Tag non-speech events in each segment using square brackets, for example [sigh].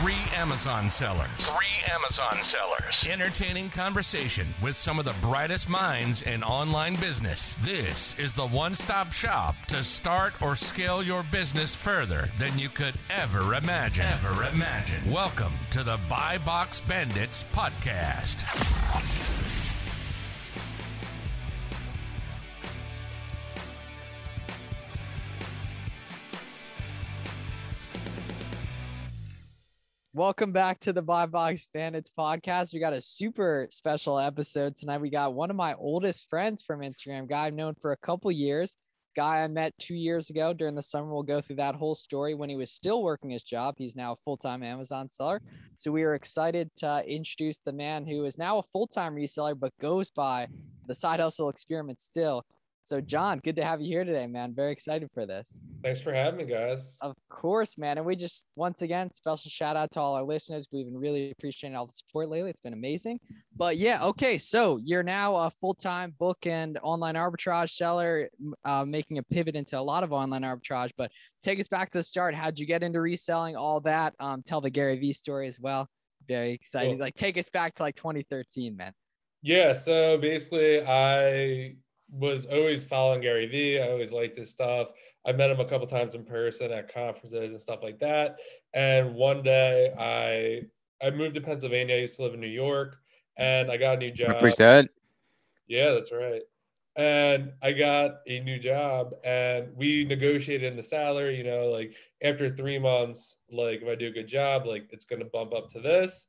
Three Amazon sellers. Three Amazon sellers. Entertaining conversation with some of the brightest minds in online business. This is the one stop shop to start or scale your business further than you could ever imagine. Ever imagine. Welcome to the Buy Box Bandits podcast. Welcome back to the Buy Box Bandits podcast. We got a super special episode tonight. We got one of my oldest friends from Instagram, guy I've known for a couple years, guy I met two years ago during the summer. We'll go through that whole story when he was still working his job. He's now a full time Amazon seller. So we are excited to introduce the man who is now a full time reseller, but goes by the side hustle experiment still. So, John, good to have you here today, man. Very excited for this. Thanks for having me, guys. Of course, man. And we just, once again, special shout out to all our listeners. We've been really appreciating all the support lately. It's been amazing. But yeah, okay. So you're now a full time book and online arbitrage seller, uh, making a pivot into a lot of online arbitrage. But take us back to the start. How'd you get into reselling? All that. Um, tell the Gary Vee story as well. Very excited. Cool. Like, take us back to like 2013, man. Yeah. So basically, I was always following Gary Vee. I always liked his stuff. I met him a couple times in person at conferences and stuff like that. And one day I I moved to Pennsylvania. I used to live in New York and I got a new job. Represent. Yeah, that's right. And I got a new job and we negotiated in the salary, you know, like after three months, like if I do a good job, like it's gonna bump up to this.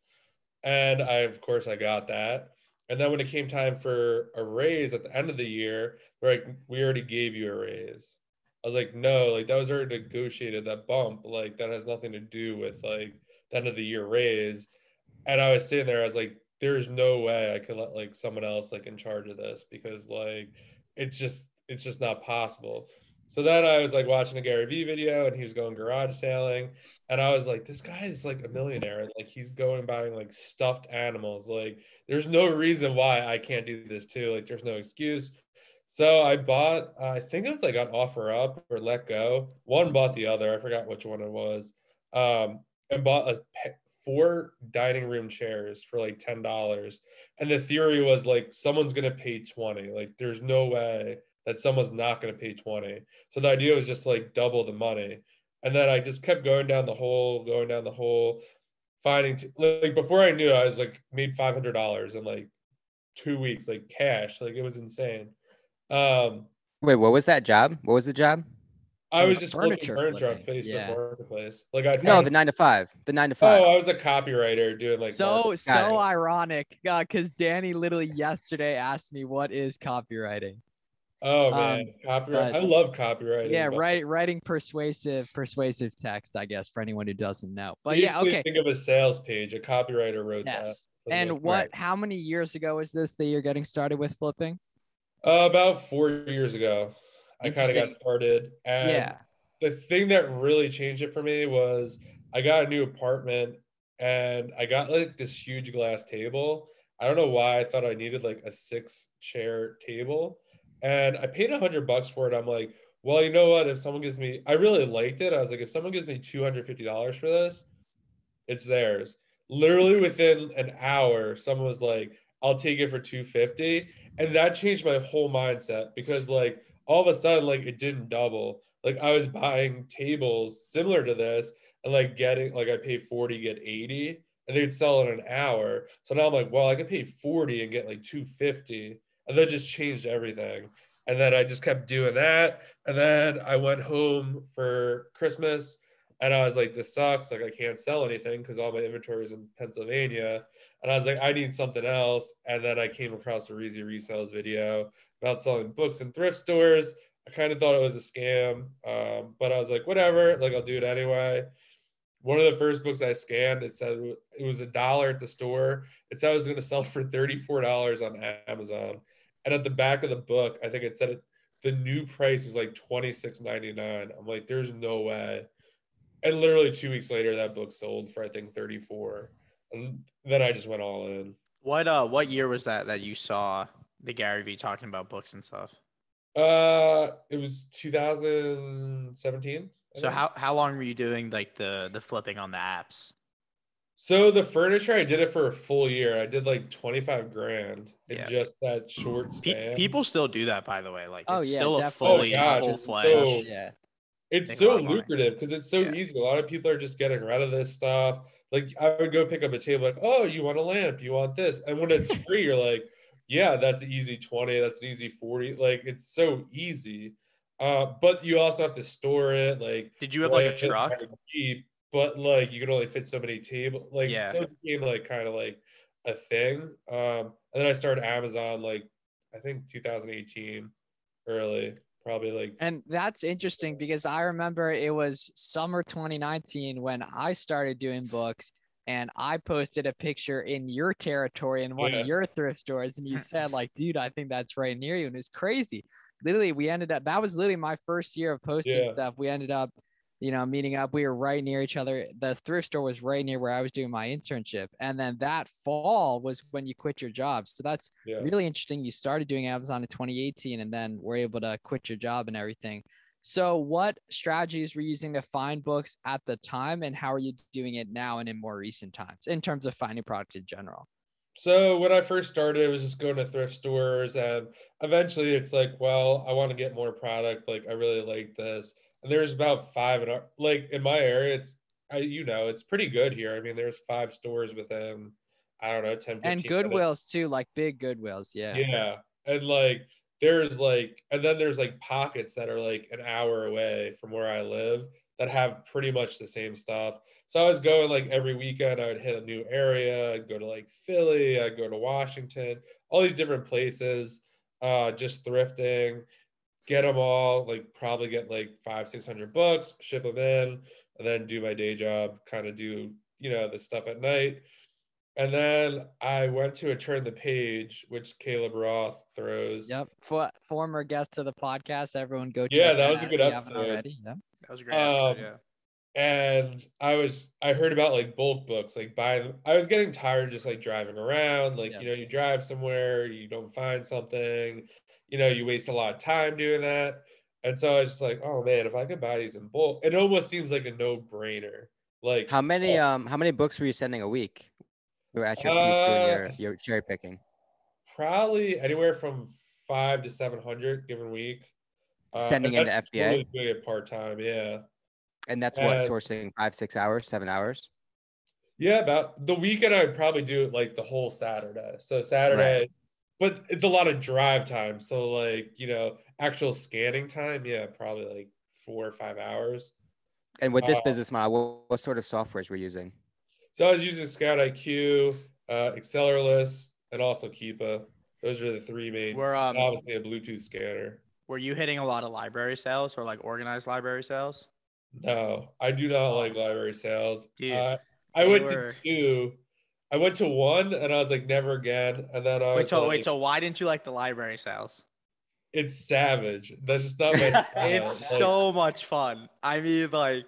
And I of course I got that. And then when it came time for a raise at the end of the year, we're like, we already gave you a raise. I was like, no, like that was already negotiated, that bump, like that has nothing to do with like the end of the year raise. And I was sitting there, I was like, there's no way I could let like someone else like in charge of this because like it's just it's just not possible. So then I was like watching a Gary Vee video and he was going garage sailing. And I was like, this guy is like a millionaire. And like he's going buying like stuffed animals. Like there's no reason why I can't do this too. Like there's no excuse. So I bought, I think it was like on OfferUp or Letgo. One bought the other. I forgot which one it was. Um, and bought a four dining room chairs for like $10. And the theory was like someone's gonna pay 20. Like there's no way that someone's not going to pay 20 so the idea was just like double the money and then i just kept going down the hole going down the hole finding t- like before i knew i was like made $500 in like two weeks like cash like it was insane um wait what was that job what was the job I was just furniture, furniture on Facebook yeah. Marketplace. Like I no, the nine to five, the nine to five. Oh, I was a copywriter doing like so so ironic because uh, Danny literally yesterday asked me what is copywriting. Oh man, um, copyright. I love copyright. Yeah, writing writing persuasive persuasive text, I guess, for anyone who doesn't know. But yeah, okay. Think of a sales page. A copywriter wrote yes. that. And what? How many years ago is this that you're getting started with flipping? Uh, about four years ago, I kind of got started. And yeah. The thing that really changed it for me was I got a new apartment and I got like this huge glass table. I don't know why I thought I needed like a six chair table and I paid a hundred bucks for it. I'm like, well, you know what? If someone gives me, I really liked it. I was like, if someone gives me two hundred fifty dollars for this, it's theirs. Literally within an hour, someone was like, I'll take it for two fifty, and that changed my whole mindset because like all of a sudden, like it didn't double. Like I was buying tables similar to this, and like getting like I pay forty, get eighty, and they'd sell in an hour. So now I'm like, well, I could pay forty and get like two fifty and that just changed everything. And then I just kept doing that. And then I went home for Christmas and I was like, this sucks. Like, I can't sell anything because all my inventory is in Pennsylvania. And I was like, I need something else. And then I came across a Reezy Resells video about selling books in thrift stores. I kind of thought it was a scam, um, but I was like, whatever, like, I'll do it anyway. One of the first books I scanned, it said it was a dollar at the store. It said I was going to sell for $34 on Amazon. And at the back of the book, I think it said it, the new price was like twenty six ninety nine. I'm like, there's no way. And literally two weeks later, that book sold for I think 34. And then I just went all in. What uh what year was that that you saw the Gary Vee talking about books and stuff? Uh it was 2017. So how how long were you doing like the the flipping on the apps? So the furniture, I did it for a full year. I did like 25 grand in Yeah. just that short Pe- span. people still do that, by the way. Like, Oh, it's yeah, still a definitely. fully Oh, gosh, full it's fledged. so- yeah. it's make so lucrative because it's so Yeah. easy. A lot of people are just getting rid of this stuff. Like I would go pick up a table, like, oh, you want a lamp, you want this, and when it's [laughs] free, you're like, yeah, that's an easy 20, that's an easy 40. Like it's so easy. Uh, but you also have to store it, like Did you have like a rent it, truck? kind of cheap, but like you can only fit so many tables. Like Yeah. so it became like kind of like a thing. Um, and then I started Amazon like I think 2018 early, probably like And that's interesting because I remember it was summer 2019 when I started doing books and I posted a picture in your territory in one Yeah. of your thrift stores and you [laughs] said like, dude, I think that's right near you. And it was crazy. Literally, we ended up, that was literally my first year of posting Yeah. stuff. We ended up, you know, meeting up. We were right near each other. The thrift store was right near where I was doing my internship. And then that fall was when you quit your job. So that's yeah. really interesting. You started doing Amazon in 2018 and then were able to quit your job and everything. So, what strategies were you using to find books at the time, and how are you doing it now and in more recent times in terms of finding product in general? So when I first started, it was just going to thrift stores, and eventually it's like, well, I want to get more product. Like I really like this, there's about five in our like in my area. It's I you know it's pretty good here. I mean, there's five stores within I don't know 10, 15 And. Goodwills too, like big Goodwills. Yeah. Yeah. And like there's like and then there's like pockets that are like an hour away from where I live that have pretty much the same stuff. So I was going like every weekend I would hit a new area, I'd go to like Philly, I'd go to Washington, all these different places, uh just thrifting, get them all, like probably get like five, six hundred books, ship them in, and then do my day job, kind of do, you know, the stuff at night. And then I went to a turn the page, which Caleb Roth throws. Yep. For, former guest of the podcast, everyone go. Yeah, check that it was a good if you haven't episode. Already. Yep. That was a great episode. Um, Yeah. and I was I heard about like bulk books, like buying. I was getting tired just like driving around. Like Yeah. you know, you drive somewhere, you don't find something, you know, you waste a lot of time doing that. And so I was just like, oh man, if I could buy these in bulk, it almost seems like a no brainer. Like How many oh, um how many books were you sending a week? You were at your Uh, your your cherry picking. probably anywhere from five to seven hundred given week. Uh, Sending and into FBA? totally doing it part time, yeah. And that's what uh, sourcing five, six hours, seven hours. Yeah, about the weekend I would probably do it like the whole Saturday. So Saturday, but it's a lot of drive time. So like, you know, actual scanning time, yeah, probably like four or five hours. And with this uh, business model, what, what sort of softwares were you using? So I was using Scout IQ, uh, Accelerlist, and also Keepa. Those are the three main. Were um obviously a Bluetooth scanner. were you hitting a lot of library sales or like organized library sales? No, I do not like library sales. Dude, uh, I went were- to two. I went to one, and I was like, never again. And then I was Wait, so like, wait, so why didn't you like the library sales? it's savage. That's just not my [laughs] style. it's Like, so much fun. I mean, like,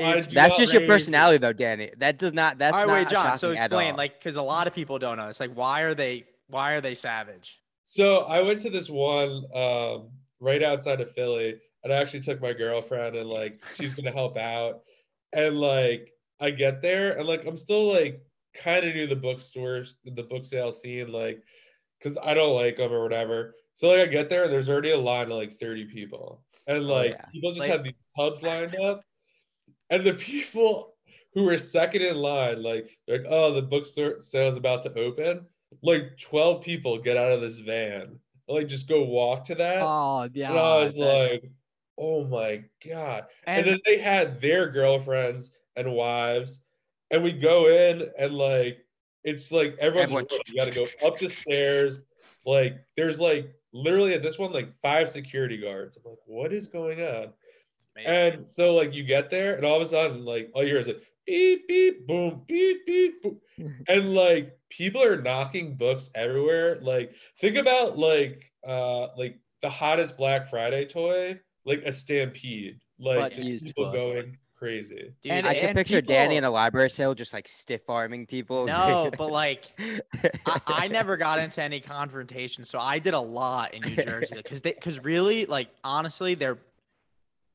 it's That's not just your personality, though, Danny. That does not. That's All right, not wait, John. So explain, like, because a lot of people don't know. It's like, why are they? Why are they savage? So I went to this one um, right outside of Philly, and I actually took my girlfriend, and like she's gonna help out. And like I get there, and like I'm still like kind of new to the bookstores, the book sale scene, like because I don't like them or whatever. So like I get there, and there's already a line of like 30 people, and Oh, like yeah. people just Like- have these tubs lined up, and the people who were second in line, like they're like, oh, the bookstore sale is about to open. Like 12 people get out of this van, like just go walk to that. Oh yeah. and I was that- like, oh my god. And, and then they had their girlfriends and wives, and we go in and like it's like everyone's Everyone- you gotta go [laughs] up the stairs. Like there's like literally at this one, like five security guards. I'm like, what is going on? And so like you get there, and all of a sudden, like all you hear is like beep beep boom beep beep boom. [laughs] and like people are knocking books everywhere. Like think about like uh like the hottest Black Friday toy, like a stampede. Like But just used people books. going crazy. Dude, and- I can picture Danny in a library sale just like stiff arming people. no, [laughs] but like, I, I never got into any confrontation, so I did a lot in New Jersey because they because really like honestly they're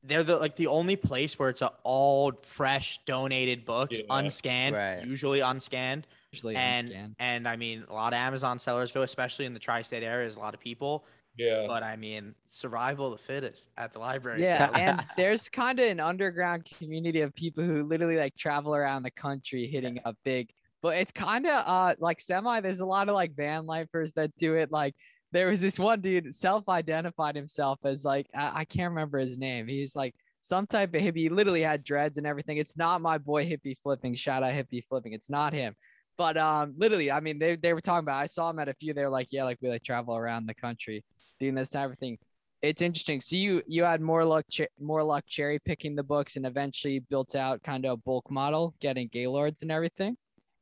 they're the like the only place where it's a all fresh donated books, Yeah. unscanned, Right. usually unscanned. Usually and unscanned. and I mean a lot of Amazon sellers go, especially in the tri-state areas, a lot of people. Yeah. But I mean, survival of the fittest at the library. Yeah, so- and [laughs] there's kind of an underground community of people who literally like travel around the country hitting up big. But it's kind of uh like semi. There's a lot of like van lifers that do it. Like there was this one dude self-identified himself as like I, I can't remember his name. He's like some type of hippie. He literally had dreads and everything. It's not my boy hippie flipping. Shout out hippie flipping. It's not him. But um, literally, I mean, they, they were talking about. I saw him at a few. They were like, yeah, like we like travel around the country doing this type of thing it's interesting. So you you had more luck more luck cherry picking the books and eventually built out kind of a bulk model, getting Gaylords and everything.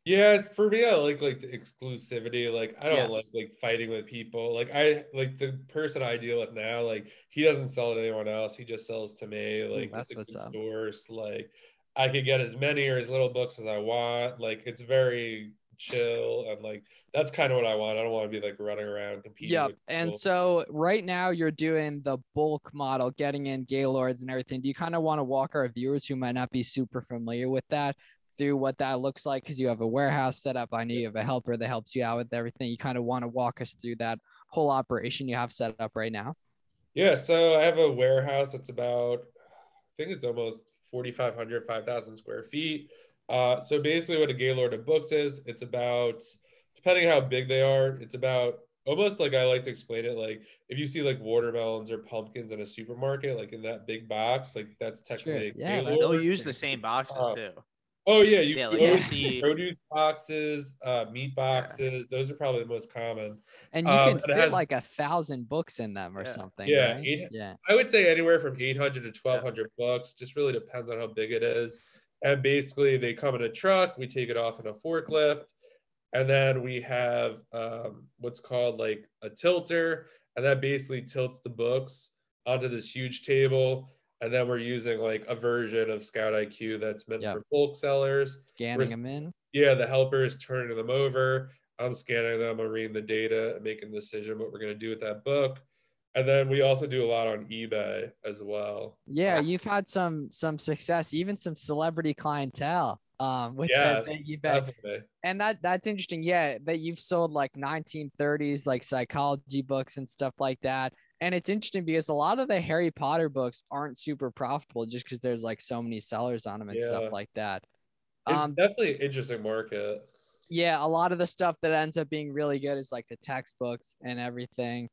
Yeah, it's for me. I like like the exclusivity. Like I don't like Yes. like fighting with people. Like I like the person I deal with now. Like he doesn't sell it to anyone else. He just sells to me. Like that's what's up. source. Like I could get as many or as little books as I want. Like it's very chill and like that's kind of what I want. I don't want to be like running around competing. Yep. And so right now you're doing the bulk model, getting in Gaylords and everything. Do you kind of want to walk our viewers who might not be super familiar with that through what that looks like? Because you have a warehouse set up. I know you have a helper that helps you out with everything. You kind of want to walk us through that whole operation you have set up right now. Yeah, so I have a warehouse that's about, I think it's almost 4,500, 5,000 square feet. Uh, so basically, what a Gaylord of Books is, it's about, depending how big they are, it's about almost like I like to explain it like if you see like watermelons or pumpkins in a supermarket, like in that big box, like that's technically a Yeah, Gaylord. They'll use the same boxes Uh, too. Oh yeah, you Yeah, like you always see- see produce boxes, uh, meat boxes. Those are probably the most common. And you Um, can and fit has- like a thousand books in them or Yeah. something. Yeah, right? eight- yeah. I would say anywhere from 800 to 1200 books. Just really depends on how big it is. And basically, they come in a truck. We take it off in a forklift, and then we have um, what's called like a tilter, and that basically tilts the books onto this huge table. And then we're using like a version of Scout IQ that's meant Yep. for bulk sellers. Scanning We're- them in. Yeah, the helper is turning them over. I'm scanning them, I'm reading the data, and making a decision what we're going to do with that book. And then we also do a lot on eBay as well. Yeah, you've had some some success, even some celebrity clientele. Um, with Yes, eBay. Definitely. and that that's interesting. Yeah, that you've sold like 1930s like psychology books and stuff like that. And it's interesting because a lot of the Harry Potter books aren't super profitable just because there's like so many sellers on them and Yeah. stuff like that. It's Um, definitely an interesting market. yeah, a lot of the stuff that ends up being really good is like the textbooks and everything.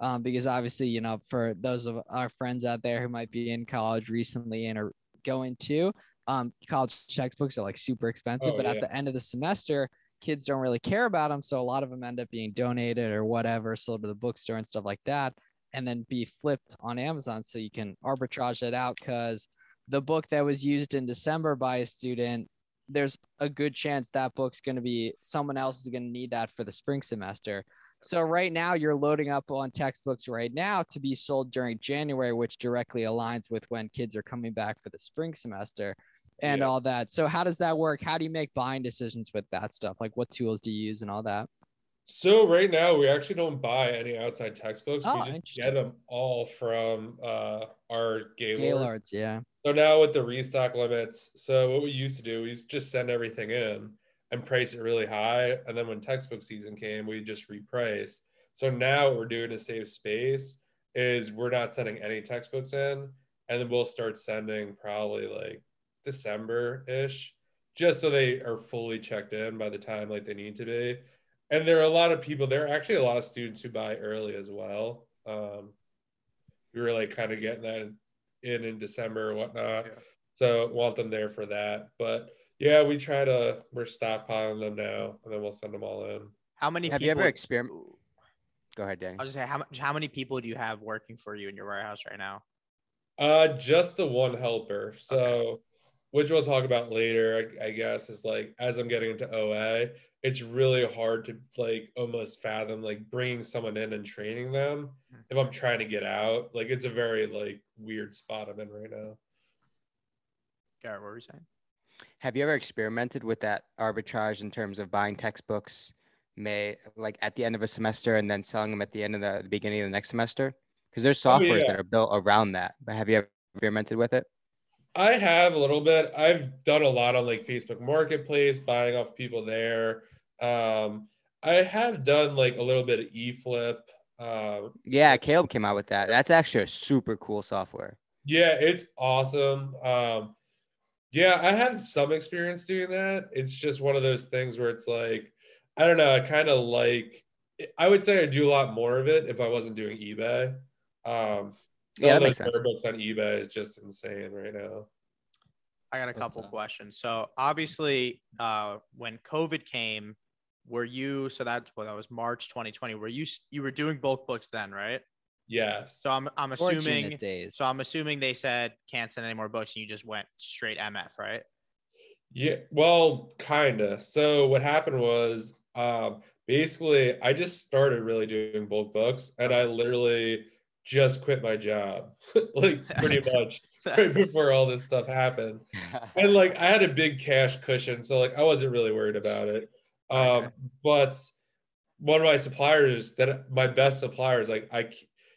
Um, because obviously, you know, for those of our friends out there who might be in college recently and are going to, um, college textbooks are like super expensive, Oh, but yeah. at the end of the semester, kids don't really care about them. So a lot of them end up being donated or whatever, sold to the bookstore and stuff like that, and then be flipped on Amazon. So you can arbitrage that out because the book that was used in December by a student there's a good chance that book's going to be someone else is going to need that for the spring semester. So right now you're loading up on textbooks right now to be sold during January, which directly aligns with when kids are coming back for the spring semester and Yeah. all that. So how does that work? How do you make buying decisions with that stuff? Like what tools do you use and all that? So right now we actually don't buy any outside textbooks. Oh, we just get them all from uh, our Gaylord. Gaylords, yeah. So now with the restock limits, so what we used to do, we just send everything in and price it really high. And then when textbook season came, we just reprice. So now what we're doing to save space is we're not sending any textbooks in, and then we'll start sending probably like December-ish, just so they are fully checked in by the time like they need to be. And there are a lot of people, there are actually a lot of students who buy early as well. Um, we were like kind of getting that in in December or whatnot. Yeah. So want them there for that. But yeah, we try to we're stockpiling them now, and then we'll send them all in. How many Have people? you ever experiment? Go ahead, Danny. I was just saying, how much? How many people do you have working for you in your warehouse right now? Uh, just the one helper. So, which we'll talk about later. I, I guess is like as I'm getting into OA, it's really hard to like almost fathom like bringing someone in and training them if I'm trying to get out. Like it's a very like weird spot I'm in right now. Garrett, what were you saying? Have you ever experimented with that arbitrage in terms of buying textbooks, may like at the end of a semester and then selling them at the end of the, the beginning of the next semester? Because there's Oh, softwares yeah. that are built around that. But have you ever experimented with it? I have a little bit. I've done a lot on like Facebook Marketplace, buying off people there. Um, I have done like a little bit of eFlip. Um, yeah, Caleb came out with that. That's actually a super cool software. Yeah, it's awesome. Um, yeah, I have some experience doing that. It's just one of those things where it's like, I don't know. I kind of like. I would say I do a lot more of it if I wasn't doing eBay. Um, some yeah, of those books on eBay is just insane right now. I got a couple questions. So obviously, uh, when COVID came, were you? So that's well, that was March 2020. Were you? You were doing bulk books then, right? Yes. So I'm I'm assuming. So I'm assuming they said can't send any more books, and you just went straight MF, right? Yeah. Well, kinda. So what happened was, um, basically, I just started really doing bulk books, and I literally just quit my job, [laughs] like pretty [laughs] much right before all this stuff happened. [laughs] And like I had a big cash cushion, so like I wasn't really worried about it. Um, okay. but one of my suppliers that my best suppliers, like I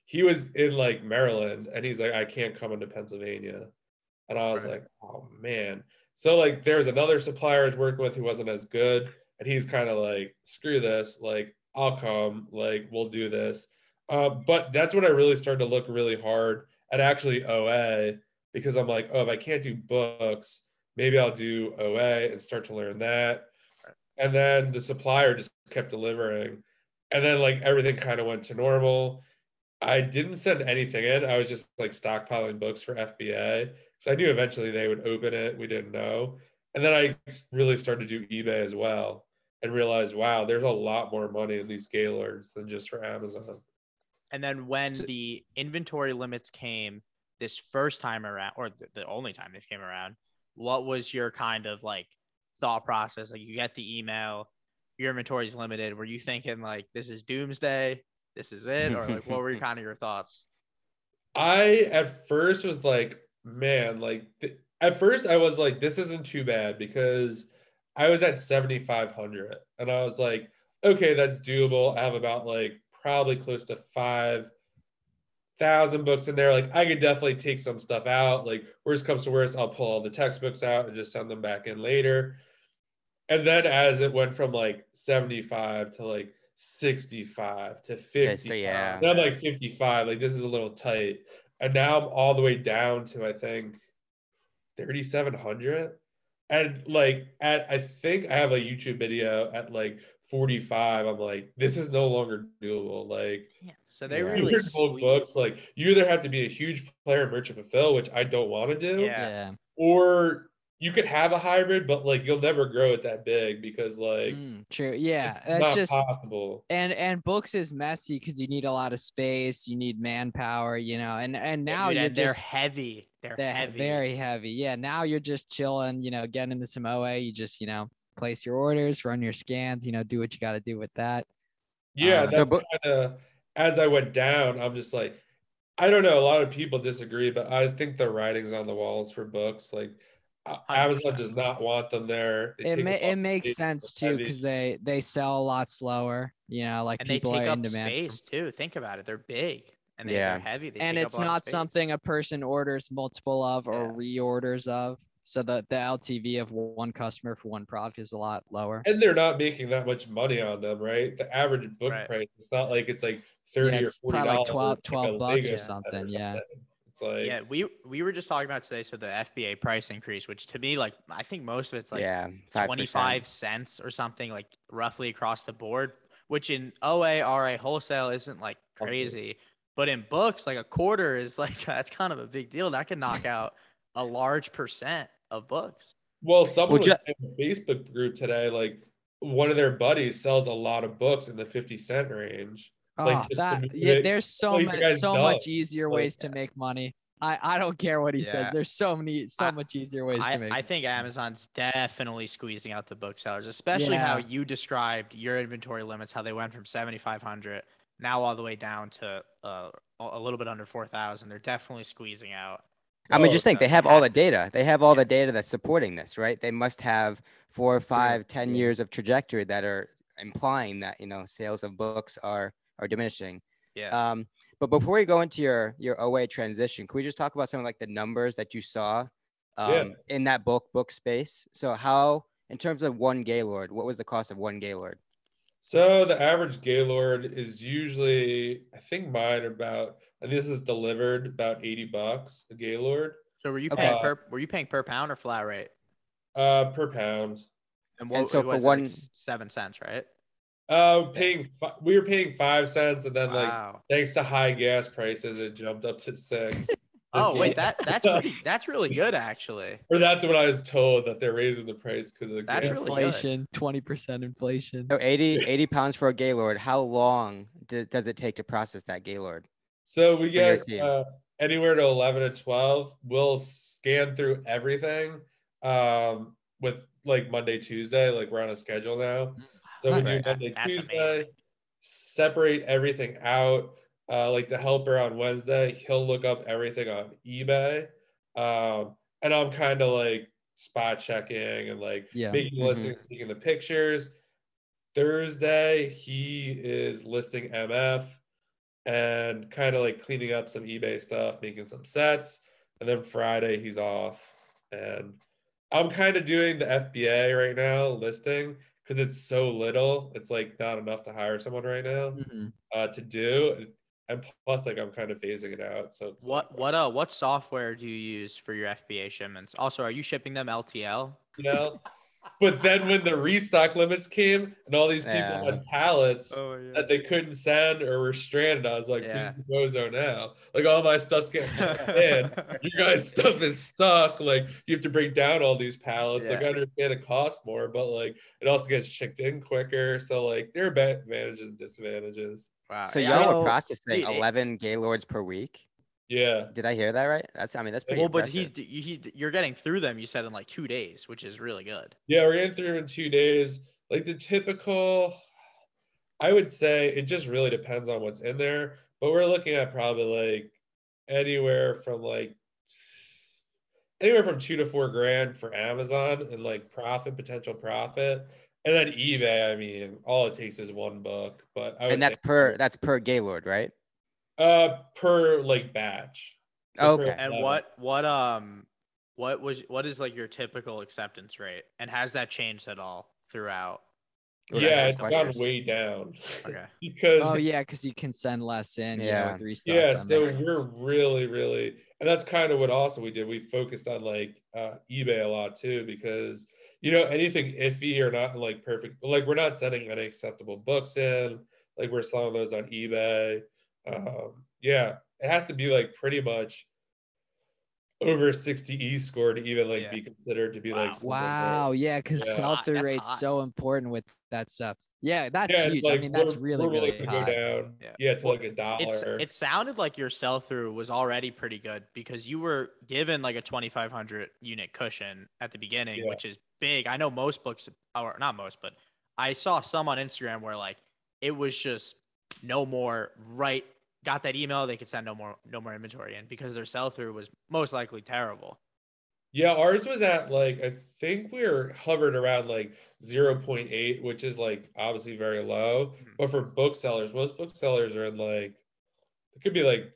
he was in like Maryland and he's like, I can't come into Pennsylvania. And I was right. like, oh man. So like there's another supplier I was working with who wasn't as good. And he's kind of like, screw this, like I'll come, like we'll do this. Uh, but that's when I really started to look really hard at actually OA because I'm like, oh, if I can't do books, maybe I'll do OA and start to learn that. And then the supplier just kept delivering. And then like everything kind of went to normal. I didn't send anything in. I was just like stockpiling books for FBA because I knew eventually they would open it. We didn't know. And then I really started to do eBay as well and realized, wow, there's a lot more money in these Gaylords than just for Amazon. And then when the inventory limits came this first time around, or the, the only time they came around, what was your kind of like thought process? Like you get the email, your inventory is limited. Were you thinking like this is doomsday? This is it? Or like what were [laughs] kind of your thoughts? I at first was like, man, like th- at first I was like, this isn't too bad because I was at 7,500 and I was like, okay, that's doable. I have about like probably close to five thousand books in there. Like I could definitely take some stuff out. Like worst comes to worst, I'll pull all the textbooks out and just send them back in later. And then as it went from like 75 to like 65 to 50, yeah. Then I'm like 55. Like this is a little tight. And now I'm all the way down to I think 3,700. And like at I think I have a YouTube video at like 45, I'm like, this is no longer doable. Like, yeah. So they really books. Like, you either have to be a huge player in merchant fulfill, which I don't want to do, yeah. or you could have a hybrid, but like you'll never grow it that big because like mm, true, yeah, it's not just possible. And and books is messy because you need a lot of space, you need manpower, you know, and and now yeah, you're they're just, heavy, they're, they're heavy, very heavy. Yeah, now you're just chilling, you know, getting into some OA. You just you know place your orders, run your scans, you know, do what you got to do with that. Yeah, um, that's kind of as I went down, I'm just like, I don't know. A lot of people disagree, but I think the writing's on the walls for books. Like 100%. Amazon does not want them there. They it ma- it makes sense too because they they sell a lot slower. You know, like and people they take are up in demand. space too. Think about it; they're big and they, yeah. are heavy. They and it's not something a person orders multiple of or yeah. reorders of. So the, the LTV of one customer for one product is a lot lower. And they're not making that much money on them, right? The average book right. price, it's not like it's like 30 yeah, or 40 like 12, 12 bucks or something. or something. Yeah. It's like Yeah, we we were just talking about today. So the FBA price increase, which to me, like I think most of it's like yeah, 25 cents or something, like roughly across the board, which in OA, RA wholesale isn't like crazy. But in books, like a quarter is like [laughs] that's kind of a big deal. That can knock out a large percent of books. Well, someone well, was in the Facebook group today, like one of their buddies sells a lot of books in the 50 cent range. Oh, that yeah, there's so like much so much easier like, ways to make money. I, I don't care what he yeah. says. There's so many so I, much easier ways I, to make. I think Amazon's definitely squeezing out the booksellers, especially yeah. how you described your inventory limits, how they went from 7,500 now all the way down to uh, a little bit under 4,000. They're definitely squeezing out I mean, just think they have all the data. They have all the data that's supporting this, right? They must have four, five, ten years of trajectory that are implying that you know sales of books are are diminishing. Yeah. Um, but before we go into your your OA transition, can we just talk about some of like the numbers that you saw um, Yeah. in that book book space? So how, in terms of one Gaylord, what was the cost of one Gaylord? So the average Gaylord is usually, I think mine are about, and this is delivered about 80 bucks a Gaylord So were you paying Uh, per were you paying per pound or flat rate? uh, per pound. And And what so it for was, like, one- seven cents, right? Uh, paying, fi- we were paying five cents and then like, thanks to high gas prices, it jumped up to six. [laughs] Oh This wait, that that's [laughs] pretty, that's really good actually. or that's what I was told that they're raising the price because of That's really. Inflation, twenty percent inflation. So 80, [laughs] 80 pounds for a Gaylord. How long d- does it take to process that Gaylord? So we get uh, anywhere to 11 to 12. We'll scan through everything um, with like Monday, Tuesday. Like we're on a schedule now. So we Nice. do That's- Monday, that's Tuesday, separate everything out. Uh, like the helper on Wednesday, he'll look up everything on eBay. Um, and I'm kind of like spot checking and like Yeah. making Mhm. listings, taking the pictures. Thursday, he is listing MF and kind of like cleaning up some eBay stuff, making some sets. And then Friday, he's off. And I'm kind of doing the FBA right now, listing because it's so little. It's like not enough to hire someone right now Mhm. uh, to do. And plus, like I'm kind of phasing it out. So it's What like, what uh what software do you use for your FBA shipments? Also, are you shipping them LTL? you know? But then when the restock limits came and all these people Yeah. had pallets Oh yeah. that they couldn't send or were stranded, I was like, Yeah. who's bozo now? Like all my stuff's getting [laughs] turned in. You guys' stuff is stuck. Like you have to break down all these pallets. Like I Yeah. understand it costs more, but like it also gets checked in quicker. So like there are ba- advantages and disadvantages. wow. So yeah, y'all So- were processing Dude, 11 Gaylords per week. Yeah. Did I hear that right? That's I mean that's pretty well, but impressive. he's he, you're getting through them. You said in like two days, which is really good. Yeah, we're getting through in two days. Like the typical, I would say it just really depends on what's in there, but we're looking at probably like anywhere from like anywhere from two to four grand for Amazon and like profit, potential profit. And then eBay, I mean, all it takes is one book, but I would and that's say per that's per Gaylord, right? Uh per like batch. So per Okay. And 11. what what um what was what is like your typical acceptance rate? And has that changed at all throughout? Ooh, yeah, nice it's gone way down. Okay. [laughs] because Oh yeah, because you can send less in. Yeah. Yeah. with restock yeah so there. we're really really and that's kind of what also we did we focused on like uh ebay a lot too because you know anything iffy or not like perfect like we're not sending any acceptable books in like we're selling those on ebay um yeah it has to be like pretty much over a 60 e score to even like Yeah. be considered to be Wow. like something Wow, yeah, because Yeah. sell through That's rate's high. so important with that stuff. Yeah, that's yeah, it's huge. I mean, that's we're- really we're really to high. go down Yeah. yeah, to Well, like a dollar It's it sounded like your sell through was already pretty good because you were given like a 2500 unit cushion at the beginning, Yeah. which is big. I know most books or not most, but I saw some on Instagram where like it was just no more right got that email they could send no more no more inventory in because their sell through was most likely terrible. Yeah, ours was at like I think we were hovered around like 0.8, which is like obviously very low. Mhm. But for booksellers, most booksellers are in like it could be like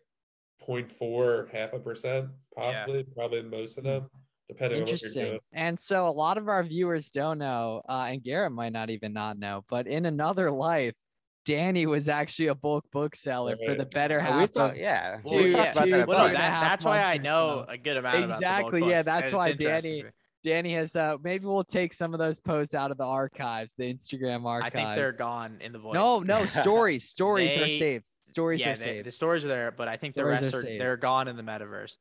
0.4, half a percent, possibly, probably most of them, depending on what you're Interesting. doing. And so a lot of our viewers don't know, uh, and Garrett might not even not know, but in another life, Danny was actually a bulk bookseller for the better Oh, half. we thought, yeah. Well, we Two- two- that. Well, no, Buzz. and a that, that's why I know so. a good amount about the bulk Exactly, yeah, books, that's and it's why Danny- Danny has. Uh, maybe we'll take some of those posts out of the archives, the Instagram archives. I think they're gone in the void. No, no [laughs] stories. Stories are saved. Stories yeah, are they- saved. the stories are there, but I think the rest are are, they're gone in the metaverse.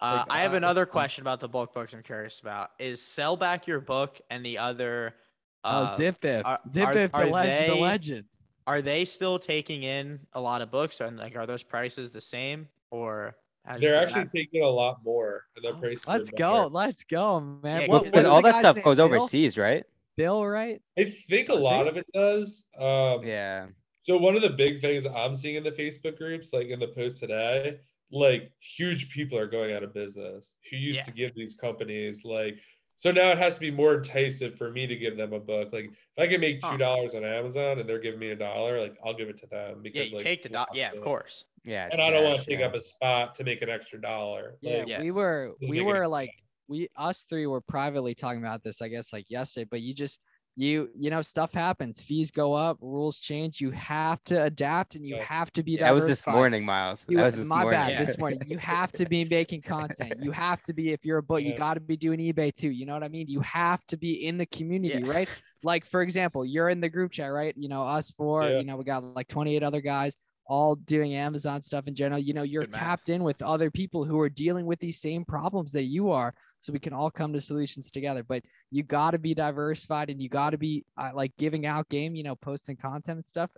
Uh, Like, I have uh, another question about the bulk books. I'm curious about is sell back your book and the other. oh, Uh, Ziffit. are- Ziffit, are the, leg- the they- legend. Are they still taking in a lot of books and like are those prices the same or? They're that- actually taking a lot more and their Oh, prices. Let's go. Let's go, man. Yeah, What, because Because all that stuff goes Bill? overseas, right? Bill, right? I think a lot of it does. Um, Yeah. So one of the big things I'm seeing in the Facebook groups, like in the post today, like huge people are going out of business who used Yeah. to give these companies like So now it has to be more enticing for me to give them a book. Like if I can make two dollars on Amazon and they're giving me a dollar, like I'll give it to them because yeah, you like take the dollar. Yeah, of course. Yeah. and I don't want to take up a spot to make an extra dollar. Yeah, Like, Yeah. we were we were like we us three were privately talking about this, I guess, like yesterday. But you just you you know stuff happens, fees go up, rules change. You have to adapt, and you Yeah. have to be. That was this morning, Miles. You, that was this my morning. bad. Yeah. This morning, you have to be making content. You have to be if you're a book, you got to be doing eBay too. You know what I mean? You have to be in the community, Yeah. right? Like for example, you're in the group chat, right? You know, us four. Yeah. You know, we got like 28 other guys all doing Amazon stuff in general. You know, you're Good math. tapped in with other people who are dealing with these same problems that you are, so we can all come to solutions together. But you got to be diversified, and you got to be uh, like giving out game. You know, posting content and stuff,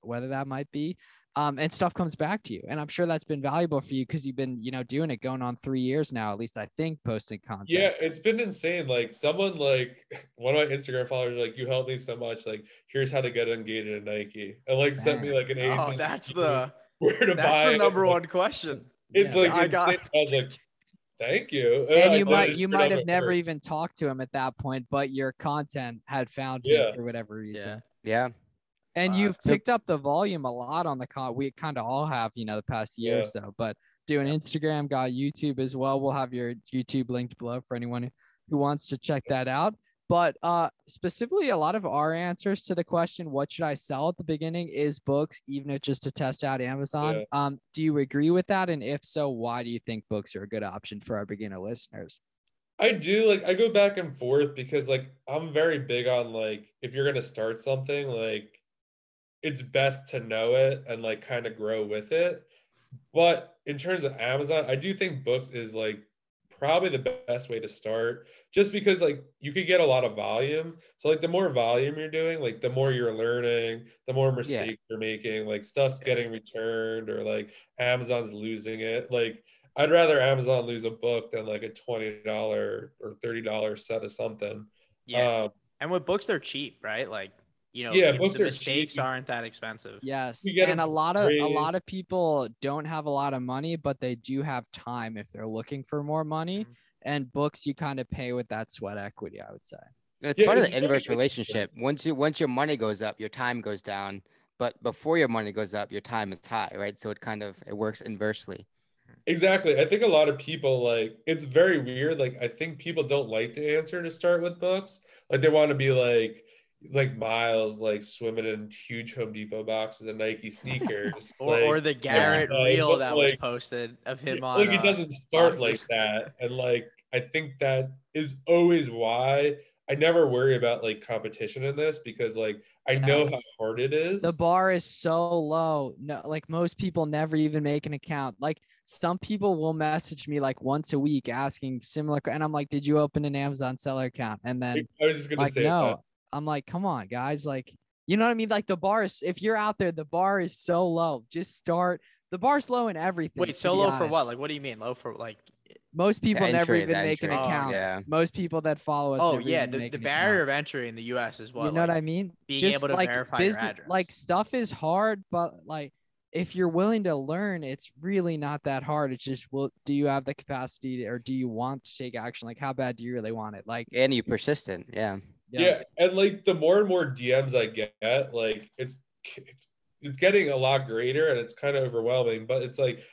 whether that might be um, and stuff comes back to you. And I'm sure that's been valuable for you because you've been, you know, doing it going on three years now, at least I think, posting content. Yeah, it's been insane. Like someone like [laughs] one of my Instagram followers like you helped me so much. Like here's how to get engaged in Nike. And like sent me like an Oh, that's [laughs] the where to buy the it. number Like, one question. It's Yeah. like I got- insane. I was like, thank you. [laughs] And I you might you might have never even talked to him at that point, but your content had found Yeah. him for whatever reason. Yeah. Yeah. And Wow. you've So- picked up the volume a lot on the con. We kind of all have, you know, the past year or so. But doing Instagram, got YouTube as well. We'll have your YouTube linked below for anyone who wants to check that out. But uh, specifically, a lot of our answers to the question, "What should I sell?" at the beginning, is books, even if just to test out Amazon. Yeah. Um, do you agree with that? And if so, why do you think books are a good option for our beginner listeners? I do like I go back and forth because like I'm very big on like if you're gonna start something, like it's best to know it and like kind of grow with it. But in terms of Amazon, I do think books is like probably the best way to start just because like you could get a lot of volume. So like the more volume you're doing, like the more you're learning, the more mistakes you're making, like stuff's getting returned or like Amazon's losing it. Like I'd rather Amazon lose a book than like a $20 or $30 set of something. Yeah. Um, and with books, they're cheap, right? Like, you know, Yeah, the- books are mistakes cheap. aren't that expensive. Yes, and a lot of a lot of people don't have a lot of money, but they do have time if they're looking for more money. Mhm. And books, you kind of pay with that sweat equity, I would say. It's Yeah, part of the inverse relationship. Once you once your money goes up, your time goes down. But before your money goes up, your time is high, right? So it kind of it works inversely. Exactly. I think a lot of people like it's very weird. Like I think people don't like the answer to start with books. Like they want to be like like Miles, like swimming in huge Home Depot boxes and Nike sneakers. [laughs] Or, like, or the Garrett uh, reel but, that was posted of him on. like it uh, doesn't start boxes. like that. And like I think that is always why I never worry about like competition in this because like I know how hard it is. The bar is so low. No, like most people never even make an account. Like some people will message me like once a week asking similar, and I'm like, "Did you open an Amazon seller account?" And then I was just gonna like say no that. I'm like come on guys like you know what i mean like the bar is if you're out there the bar is so low just start the bar's low in everything Wait, so be low for what? Like, what do you mean low for like? most people never even the make an entry. Oh, account Yeah. most people that follow us Oh never yeah, even the, make the an barrier account. of entry in the U.S. is what. you know like, what i mean being just able to like verify your business address. like stuff is hard but like if you're willing to learn it's really not that hard it's just well do you have the capacity or do you want to take action like how bad do you really want it like And you persistent. Yeah. Yeah. and like the more and more dms i get like it's it's it's getting a lot greater and it's kind of overwhelming but it's like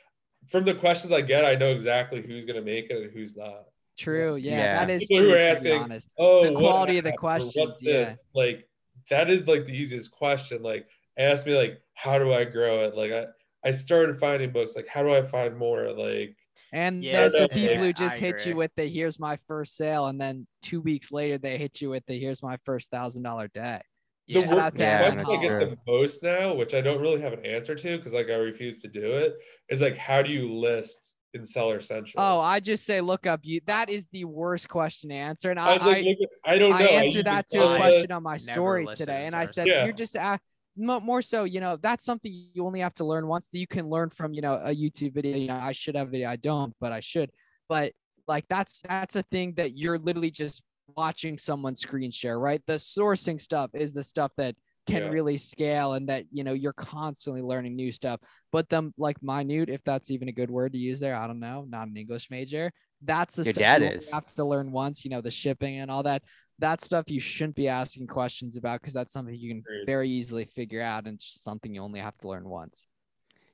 from the questions i get i know exactly who's going to make it and who's not true yeah, Yeah. that is People true are to be asking, honest oh The quality of the app questions, yeah. this? like that is like the easiest question like ask me like how do i grow it like i i started finding books like how do i find more like And Yeah, there's the definitely. people who I just hit agree. you with the here's my first sale, and then two weeks later they hit you with the here's my first thousand dollar day. the Yeah. Shout wor- the Yeah, Adam I get Hall. the most now, which I don't really have an answer to because like I refuse to do it, is like how do you list in Seller Central? Oh, I just say look up you. That is the worst question to answer, and I I like, I, I don't know. I answered that to a question on my story today, and I said Yeah. you're just uh, mo- more so you know that's something you only have to learn once. That you can learn from you know a YouTube video. You know I should have a video. I don't, but I should. But like that's that's a thing that you're literally just watching someone screen share, right? The sourcing stuff is the stuff that can Yeah. really scale and that you know you're constantly learning new stuff but them like minute if that's even a good word to use there i don't know not an english major That's the Your stuff dad you is. have to learn once. You know the shipping and all that. That stuff you shouldn't be asking questions about because that's something you can very easily figure out and it's something you only have to learn once.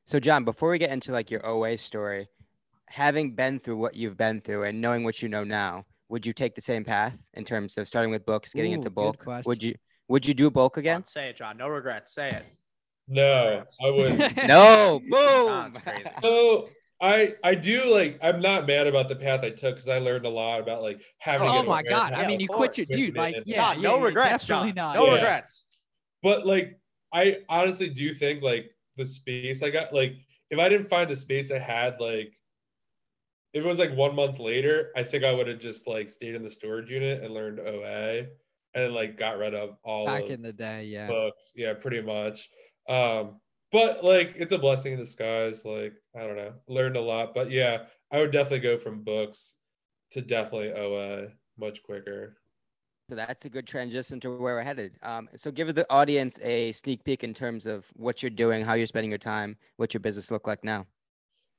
So John, before we get into like your OA story, having been through what you've been through and knowing what you know now, would you take the same path in terms of starting with books, getting Ooh, into bulk? Would you would you do bulk again? on, say it, John. No regrets. Say it. No, I wouldn't. [laughs] No, [laughs] John's boom. crazy. [laughs] So I I do like I'm not mad about the path I took because I learned a lot about like having. Oh an my god! path. I mean, you course. quit your dude. Like, yeah, yeah, no yeah, regrets, Definitely John. not. No Yeah. regrets. But like I honestly do think like the space I got like if I didn't find the space I had like if it was like one month later, I think I would have just like stayed in the storage unit and learned OA and like got rid of all Back of in the day, yeah. books. Yeah, pretty much. Um, but like it's a blessing in disguise. Like, I don't know, learned a lot. But yeah, I would definitely go from books to definitely OA much quicker. So that's a good transition to where we're headed. Um, so give the audience a sneak peek in terms of what you're doing, how you're spending your time, what your business look like now.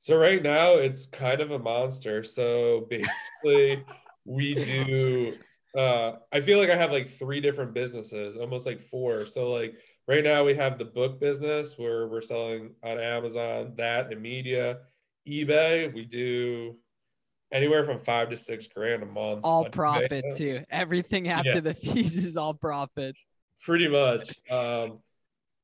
So right now it's kind of a monster. So basically we do uh I feel like I have like three different businesses, almost like four. So like right now we have the book business where we're selling on Amazon, that and media, eBay, we do anywhere from five to six grand a month. It's all on eBay. profit too. Everything after Yeah. the [laughs] fees is all profit. pretty much. Um,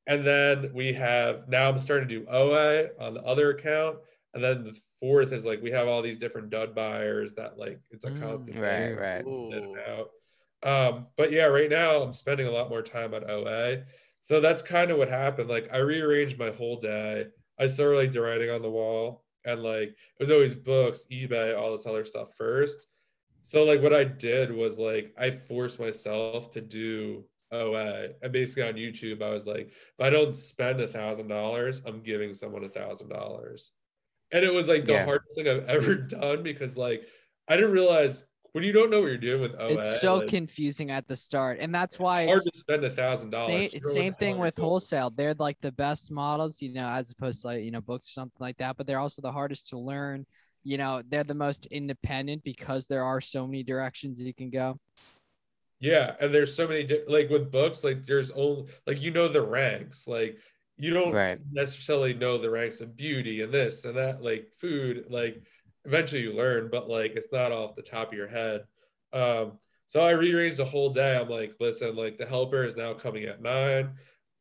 and then we have now I'm starting to do OA on the other account, and then the fourth is like we have all these different dud buyers that like it's a Mm, constant Right, thing, right. in and out. Um, but yeah, right now I'm spending a lot more time on OA, so that's kind of what happened. Like I rearranged my whole day. I started like the writing on the wall, and like it was always books, eBay, all this other stuff first. So like what I did was like I forced myself to do OA. And basically on YouTube, I was like, if I don't spend a thousand dollars, I'm giving someone a thousand dollars. And it was like the Yeah. hardest thing I've [laughs] ever done because like I didn't realize when you don't know what you're doing with OA, It's so like, confusing at the start, and that's why hard it's to spend a thousand dollars. same, same thing with yourself. wholesale. They're like the best models, you know, as opposed to like, you know books or something like that. But they're also the hardest to learn. You know, they're the most independent because there are so many directions you can go. Yeah, and there's so many di- like with books, like there's only like you know the ranks, like you don't Right. necessarily know the ranks of beauty and this and that, like food, like eventually you learn, but like it's not off the top of your head. Um, so I rearranged the whole day. I'm like, listen, like the helper is now coming at nine.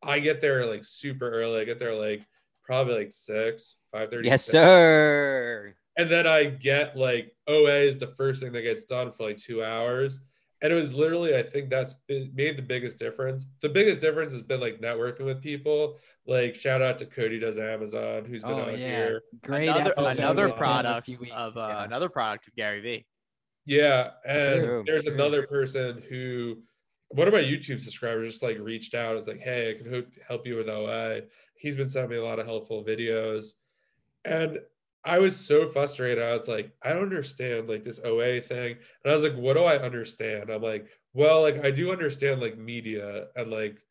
I get there like super early. I get there like probably like six, five thirty. Yes, sir. and then I get like OA is the first thing that gets done for like two hours. And it was literally, I think that's been, made the biggest difference. The biggest difference has been like networking with people. Like shout out to Cody does Amazon, who's been Oh out yeah, here. great another another with him in a product few weeks of uh, ago. another product of Gary Vee. Yeah, and True, there's true. another person who one of my YouTube subscribers just like reached out. it's like, hey, I can ho- help you with OA. He's been sending me a lot of helpful videos, and I was so frustrated. I was like, I don't understand like this OA thing, and I was like, what do I understand? I'm like, well, like I do understand like media and like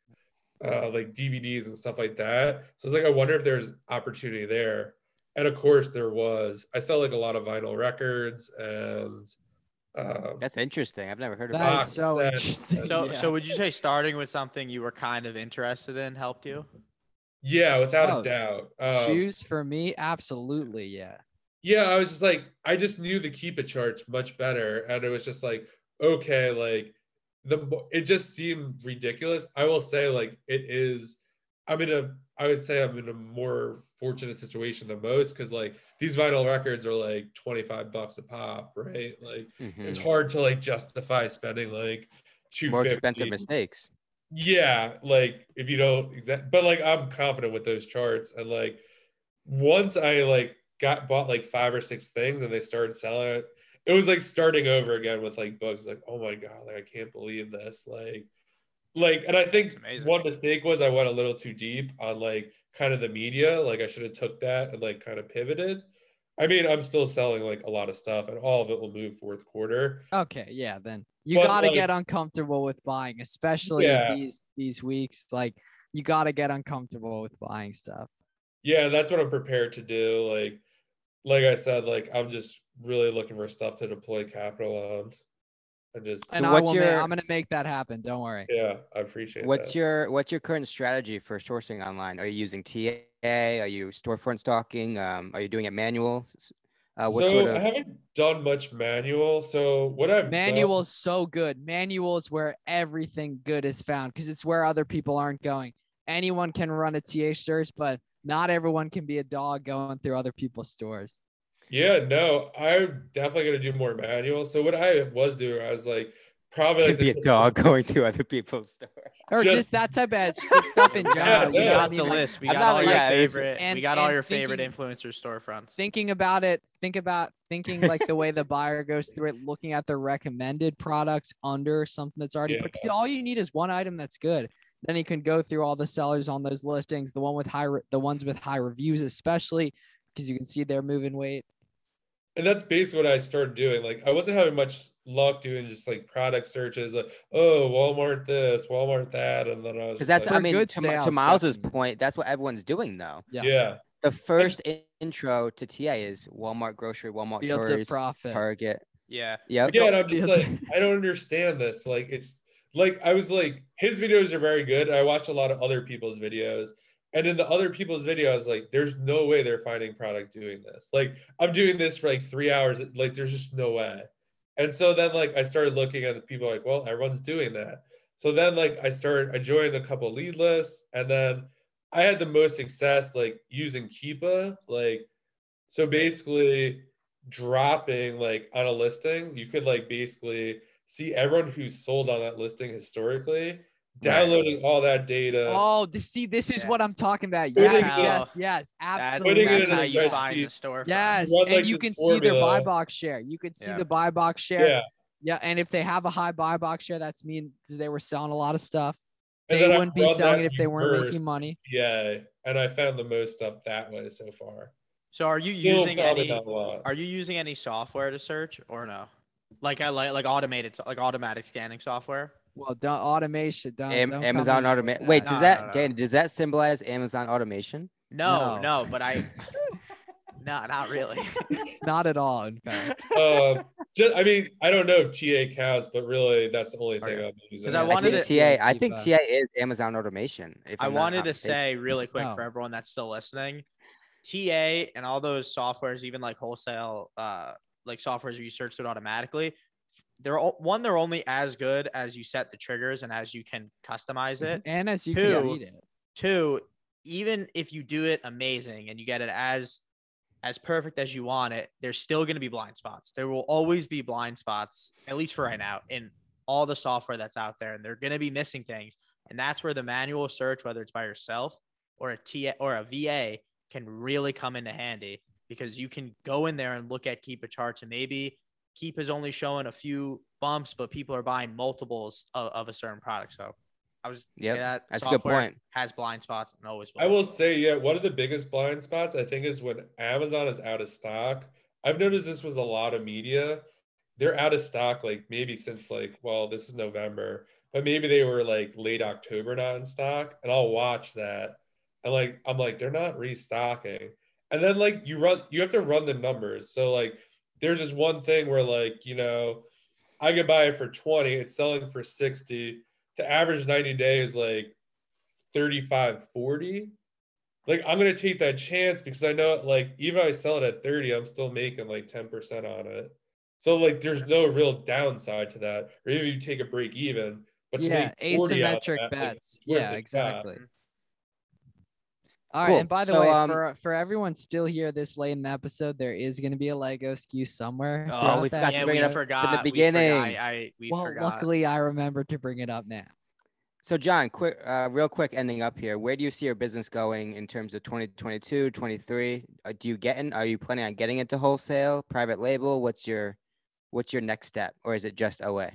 uh like DVDs and stuff like that. So it's like I wonder if there's opportunity there. And of course there was. I sell like a lot of vinyl records and um, That's interesting. I've never heard of That that. is so interesting. So yeah. so would you say starting with something you were kind of interested in helped you? Yeah, without Oh, a doubt. Um, shoes for me, absolutely, yeah. yeah, I was just like, I just knew the Keepa charts much better, and it was just like, okay, like the it just seemed ridiculous. I will say, like, it is. I'm in a, I would say I'm in a more fortunate situation than most because like these vinyl records are like 25 bucks a pop, right? Like Mhm. it's hard to like justify spending like More expensive mistakes. Yeah like if you don't exact but like i'm confident with those charts and like once i like got bought like five or six things and they started selling it it was like starting over again with like books like oh my god like i can't believe this like like and i think It's amazing. one mistake was i went a little too deep on like kind of the media like i should have took that and like kind of pivoted. I mean i'm still selling like a lot of stuff and all of it will move fourth quarter. Okay, yeah, then you But, gotta like- get uncomfortable with buying, especially Yeah. these these weeks. Like you gotta get uncomfortable with buying stuff. yeah that's what i'm prepared to do like like I said, like I'm just really looking for stuff to deploy capital on. And just and So I what's will ma- your- I'm gonna make that happen. Don't worry. yeah, I appreciate What's that. your what's your current strategy for sourcing online? Are you using TA? Are you storefront stocking? Um, are you doing it manual? Uh, so I haven't done much manual. So what I've done- Manual is so good. Manual is where everything good is found because it's where other people aren't going. Anyone can run a TA search, but not everyone can be a dog going through other people's stores. Yeah, no, I'm definitely gonna do more manual. So what I was doing, I was like, probably like be a dog [laughs] going through other people's stores? Or just, Just- that type of stuff in [laughs] general. Yeah, we know yeah. what I got mean? the list. We got not- all your yeah, favorite. and- we got all and your favorite thinking- influencer storefronts. thinking about it, think about thinking like the way the buyer goes through it, looking at the recommended products under something that's already Yeah. because all you need is one item that's good. Then you can go through all the sellers on those listings, the one with high, re- the ones with high reviews, especially because you can see they're moving weight. And that's basically what I started doing. Like I wasn't having much luck doing just like product searches, like oh Walmart this, Walmart that, and then I was Because that's like, I mean good to, Mi- to Miles's definitely. point, that's what everyone's doing though. Yes. yeah, The first in- intro to TA is Walmart grocery, Walmart Fields of toys, profit. Target. Yeah. Yep. yeah, and I'm just like I don't understand this. Like it's like I was like his videos are very good. I watched a lot of other people's videos. And in the other people's videos, like there's no way they're finding product doing this. Like I'm doing this for like three hours. Like there's just no way. And so then like I started looking at the people like, well, everyone's doing that. So then like I started, I joined a couple lead lists, and then I had the most success like using Keepa. Like so basically dropping like on a listing, you could like basically see everyone who's sold on that listing historically, downloading all that data. Oh, this, see, this is Yeah. what I'm talking about. Putting Yes, it- yes, yes, absolutely. Putting it that's how you find the spreadsheet. storefront. Yes, and like, you the can see their buy box share. You could see Yeah. the buy box share. yeah. Yeah, and if they have a high buy box share, that's mean because they were selling a lot of stuff. And They wouldn't be selling it if they weren't reverse. making money. Yeah, and I found the most stuff that way so far. So are you Still using any? not a lot. Are you using any software to search or no? Like I like like automated like automatic scanning software. Well, don't automation. Don't, Am- don't Amazon automation. Wait, No, does no, that no, no. Dan, does that symbolize Amazon automation? No, No. no, but I. [laughs] no, not really. [laughs] Not at all. In fact, um, just, I mean, I don't know if TA counts, but really, that's the only thing Okay. I'm using. 'Cause I I wanted think to- TA. I think TA is Amazon automation. If I I'm not wanted to say really quick Oh. for everyone that's still listening, TA and all those softwares, even like wholesale, uh, like softwares where you search it automatically, they're all, one. They're only as good as you set the triggers and as you can customize it. Mm-hmm. and as you Two, can read it, Two, even if you do it amazing and you get it as as perfect as you want it, there's still going to be blind spots. There will always be blind spots, at least for right now, in all the software that's out there, and they're going to be missing things. And that's where the manual search, whether it's by yourself or a TA or a VA, can really come into handy because you can go in there and look at Keepa charts and maybe Keepa is only showing a few bumps, but people are buying multiples of, of a certain product. So I was yeah, that that's a good point. Has blind spots and always will. I will say, yeah, one of the biggest blind spots I think is when Amazon is out of stock. I've noticed this was a lot of media. They're out of stock, like maybe since like, well, this is November, but maybe they were like late October not in stock. And I'll watch that. And like, I'm like, they're not restocking. And then like you run, you have to run the numbers. So like, there's this one thing where like, you know, I could buy it for 20, it's selling for 60. The average 90 day is like 35, 40. Like I'm gonna take that chance because I know like even if I sell it at 30, I'm still making like 10% on it. So like there's no real downside to that. Or even if you take a break even, but yeah, make 40 out of asymmetric that, bets. worth yeah, exactly shot. Exactly. All right, Cool. and by the So, way, um, for for everyone still here this late in the episode, there is going to be a Lego skew somewhere. Oh, we that forgot to bring we it up forgot. from the we forgot. beginning. I we Well, forgot. luckily I remembered to bring it up now. So John, quick, uh, real quick, ending up here. Where do you see your business going in terms of 2022, 23? Uh, do you get in? Are you planning on getting into wholesale, private label? What's your, what's your next step, or is it just OA?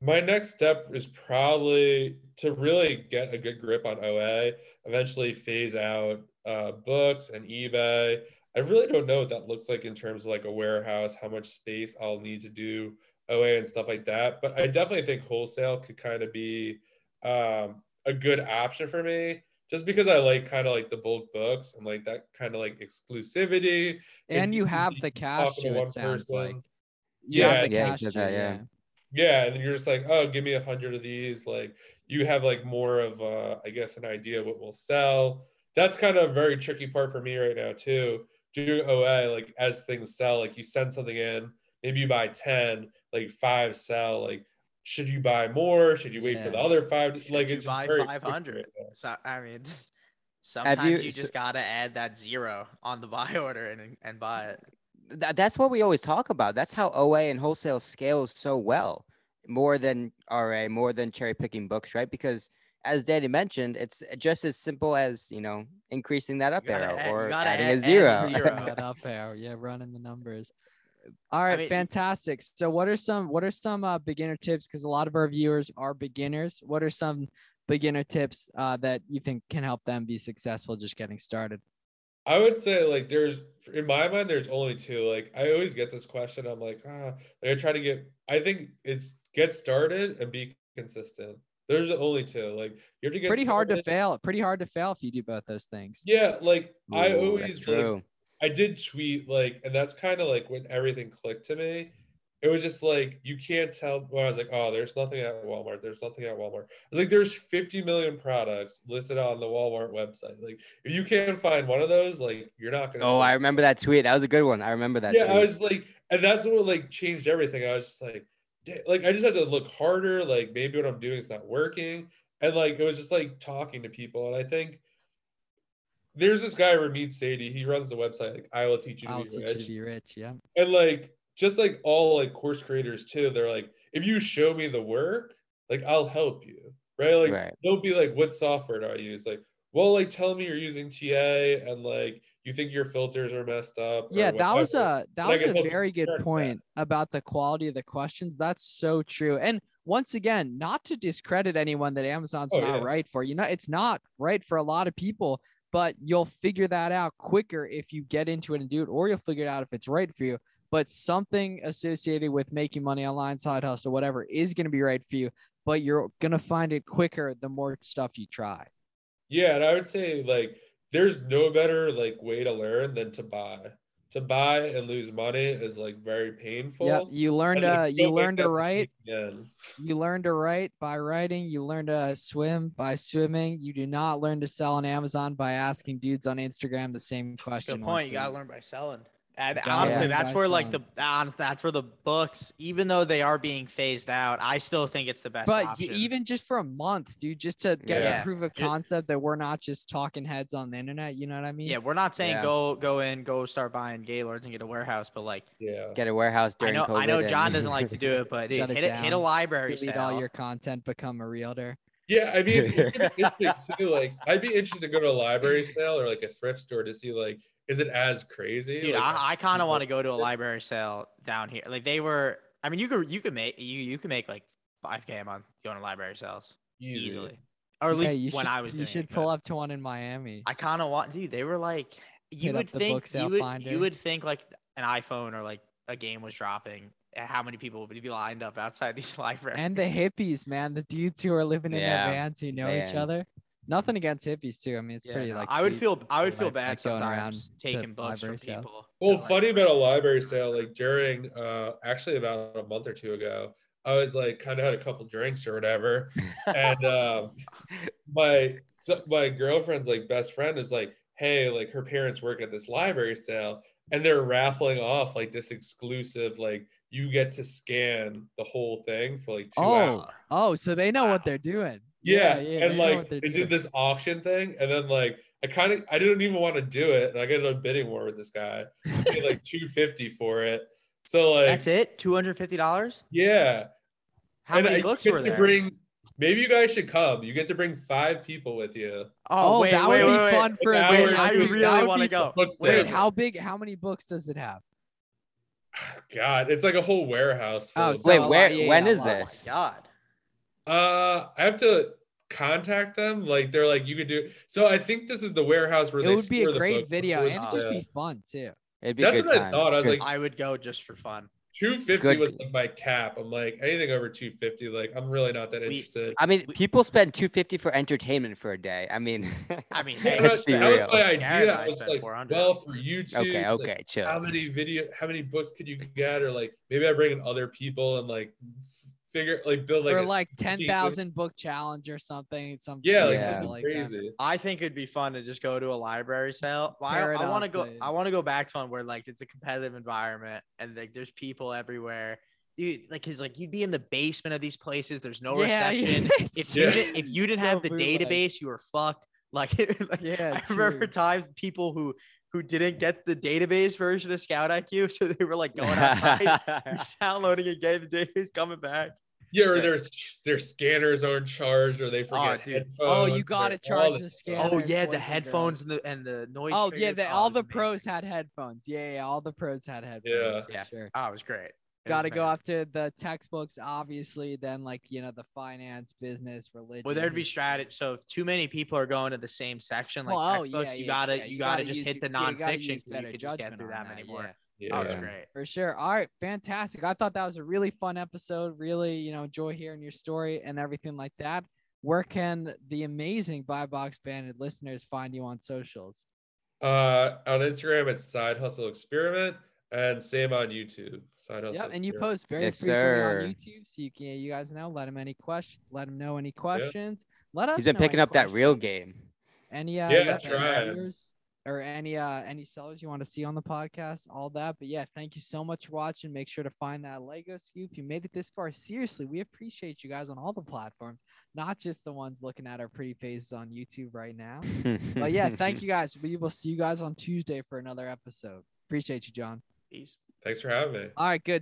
My next step is probably to really get a good grip on OA, eventually phase out uh, books and eBay. I really don't know what that looks like in terms of like a warehouse, how much space I'll need to do OA and stuff like that. But I definitely think wholesale could kind of be um, a good option for me. just because I like kind of like the bulk books and like that kind of like exclusivity. And you have the cash to it sounds person. like. You yeah, yeah, that, yeah. Yeah. Yeah, and then you're just like, oh, give me a hundred of these. Like you have like more of uh, I guess an idea what will sell. That's kind of a very tricky part for me right now too. Doing OA, like as things sell, like you send something in, maybe you buy 10, like five sell, like should you buy more? Should you wait yeah. for the other five? Should like you it's buy 500. So I mean, [laughs] sometimes you, you, just gotta add that zero on the [laughs] buy order and and buy it. That, that's what we always talk about. That's how OA and wholesale scales so well, more than RA, more than cherry picking books, right? Because as Danny mentioned, it's just as simple as you know increasing that up arrow add, or adding add, a zero. zero. [laughs] up arrow, yeah, running the numbers. All right, I mean, fantastic. So, what are some what are some uh, beginner tips? Because a lot of our viewers are beginners. What are some beginner tips uh, that you think can help them be successful just getting started? I would say like there's in my mind there's only two. Like I always get this question. I'm like, ah, like I try to get. I think it's get started and be consistent. There's only two. Like you have to get pretty started. hard to fail. Pretty hard to fail if you do both those things. Yeah, like Ooh, I always like I did tweet like, and that's kind of like when everything clicked to me. It was just like you can't tell when I was like, oh, there's nothing at Walmart. There's nothing at Walmart. I was like, there's 50 million products listed on the Walmart website. Like, if you can't find one of those, like, you're not gonna. Oh, I remember that tweet. That was a good one. I remember that. Yeah, tweet. I was like, and that's what like changed everything. I was just like, like I just had to look harder. Like maybe what I'm doing is not working, and like it was just like talking to people. And I think there's this guy Ramit Sethi. He runs the website like I will teach you to I'll be teach rich. You to be rich, yeah. And like just like all like course creators too, they're like, if you show me the work, like I'll help you, right? Like right. don't be like, what software do I use? Like, well, like tell me you're using TA and like you think your filters are messed up. Yeah, that was a that was a very good point that. about the quality of the questions. That's so true. And once again, not to discredit anyone that Amazon's oh, not yeah. right for. You know, it's not right for a lot of people but you'll figure that out quicker if you get into it and do it, or you'll figure it out if it's right for you. But something associated with making money online, side hustle, whatever, is going to be right for you. But you're going to find it quicker the more stuff you try. Yeah. And I would say, like, there's no better like way to learn than to buy to buy and lose money is like very painful. Yeah, you learn uh, to you learn to write. Again. You learn to write by writing. You learn to swim by swimming. You do not learn to sell on Amazon by asking dudes on Instagram the same question. Good point. You gotta learn by selling. And honestly, that's where like the honest, that's where the books, even though they are being phased out, I still think it's the best. But option. even just for a month, dude, just to get yeah. a proof of concept that we're not just talking heads on the internet. You know what I mean? Yeah, we're not saying yeah. go go in, go start buying Gaylords and get a warehouse, but like yeah, get a warehouse during. I know, COVID I know, John doesn't like to do it, [laughs] but dude, hit, it, hit a library. Sale. Delete sale. all your content, become a realtor. Yeah, I mean, [laughs] too, like I'd be interested to go to a library sale or like a thrift store to see like is it as crazy? Dude, like, I, I kind of want to go to a library sale down here. Like they were, I mean, you could you could make you you could make like five k a month going to library sales Easy. easily, or at least when should, I was. You should it, pull up to one in Miami. I kind of want, dude. They were like, you Hit would think you would, you would think like an iPhone or like a game was dropping. Eh, how many people would be lined up outside these [laughs] libraries? And the hippies, man, the dudes who are living in yeah, their vans who know vans. each other. Nothing against hippies too. I mean, it's yeah, pretty no, like. I would feel I would feel bad like sometimes taking books from sale. people. Well, funny about a library sale, like during uh actually about a month or two ago, I was like kind of had a couple drinks or whatever, [laughs] and um, my so my girlfriend's like best friend is like, hey, like her parents work at this library sale, and they're raffling off like this exclusive like you get to scan the whole thing for like two oh, hours. Oh, so they know wow. what they're doing. Yeah, yeah, and like they did this auction thing, and then like I kind of I didn't even want to do it, and I got a bidding war with this guy. I paid like [laughs] two fifty for it. So like that's it, two hundred fifty dollars. Yeah. How and many I books were there? Bring, maybe you guys should come. You get to bring five people with you. Oh, oh wait, that wait, would wait, be fun for a wait, I really want to go. Wait, how big? How many books does it have? [sighs] God, it's like a whole warehouse. Oh, so wait, where? Yeah, when yeah, is this? Oh God. Uh, I have to contact them. Like they're like, you could do. So I think this is the warehouse where it they would be a great video and it'd just be fun too. It'd be That's what time. I thought. I was like, I would go just for fun. 250 Good. was like my cap. I'm like anything over 250, like I'm really not that We- interested. I mean, people spend 250 for entertainment for a day. I mean, [laughs] I mean, Yeah, [laughs] hey, that was, that was my idea. I I was like, well, for YouTube, okay, like, okay, chill. how many video, how many books could you get, or like maybe I bring in other people and like figure, like build like or a like 10,000 book challenge or something. Something Yeah, like Yeah. something like that. crazy. I think it'd be fun to just go to a library sale. Well, I, I want to go. dude. I want to go back to one where like it's a competitive environment and like there's people everywhere. You like, cause like you'd be in the basement of these places. There's no Yeah, [laughs] yeah, reception. it's If you didn't, [laughs] if you didn't so have the bootleg. database, you were fucked. [laughs] Like, like, Yeah, I remember true. times people who who didn't get the database version of Scout IQ, [laughs] so they were like going outside, [laughs] downloading and getting the database, coming back. Yeah, or Yeah. their their scanners aren't charged, or they forget dude. headphones. Oh, you gotta all charge this the stuff. scanner. Oh yeah, the headphones and the and the noise. Oh yeah, the, Oh, all the amazing. pros had headphones. Yeah, yeah, all the pros had headphones. Yeah. Yeah. sure. Oh, it was great. It Got to go amazing. after the textbooks, obviously. Then like you know the finance, business, religion. Well, there'd be strategy. So if too many people are going to the same section, like Well, oh, textbooks, yeah, you gotta yeah, you, gotta, just use hit the your- yeah, you gotta nonfiction. use so better you could just get through on that many that, more. yeah. Yeah. Oh, was great. For sure. All right, fantastic. I thought that was a really fun episode. Really, you know, enjoy hearing your story and everything like that. Where can the amazing Buy Box Bandits listeners find you on socials? Uh, on Instagram, it's Side Hustle Experiment, and same on YouTube. Side Hustle. Yep, and you Experiment. post very Yes, frequently sir. on YouTube, so you can you guys know. Let them any question. Let them know any questions. Let us. He's been know picking any up that real game. Any uh, Yeah, yep, any trying. or any uh any sellers you want to see on the podcast, all that. But yeah, thank you so much for watching. Make sure to find that Lego scoop. You made it this far. Seriously, we appreciate you guys on all the platforms, not just the ones looking at our pretty faces on YouTube right now. But yeah, [laughs] thank you guys. We will see you guys on Tuesday for another episode. Appreciate you, John. Peace. Thanks for having me. All right, good.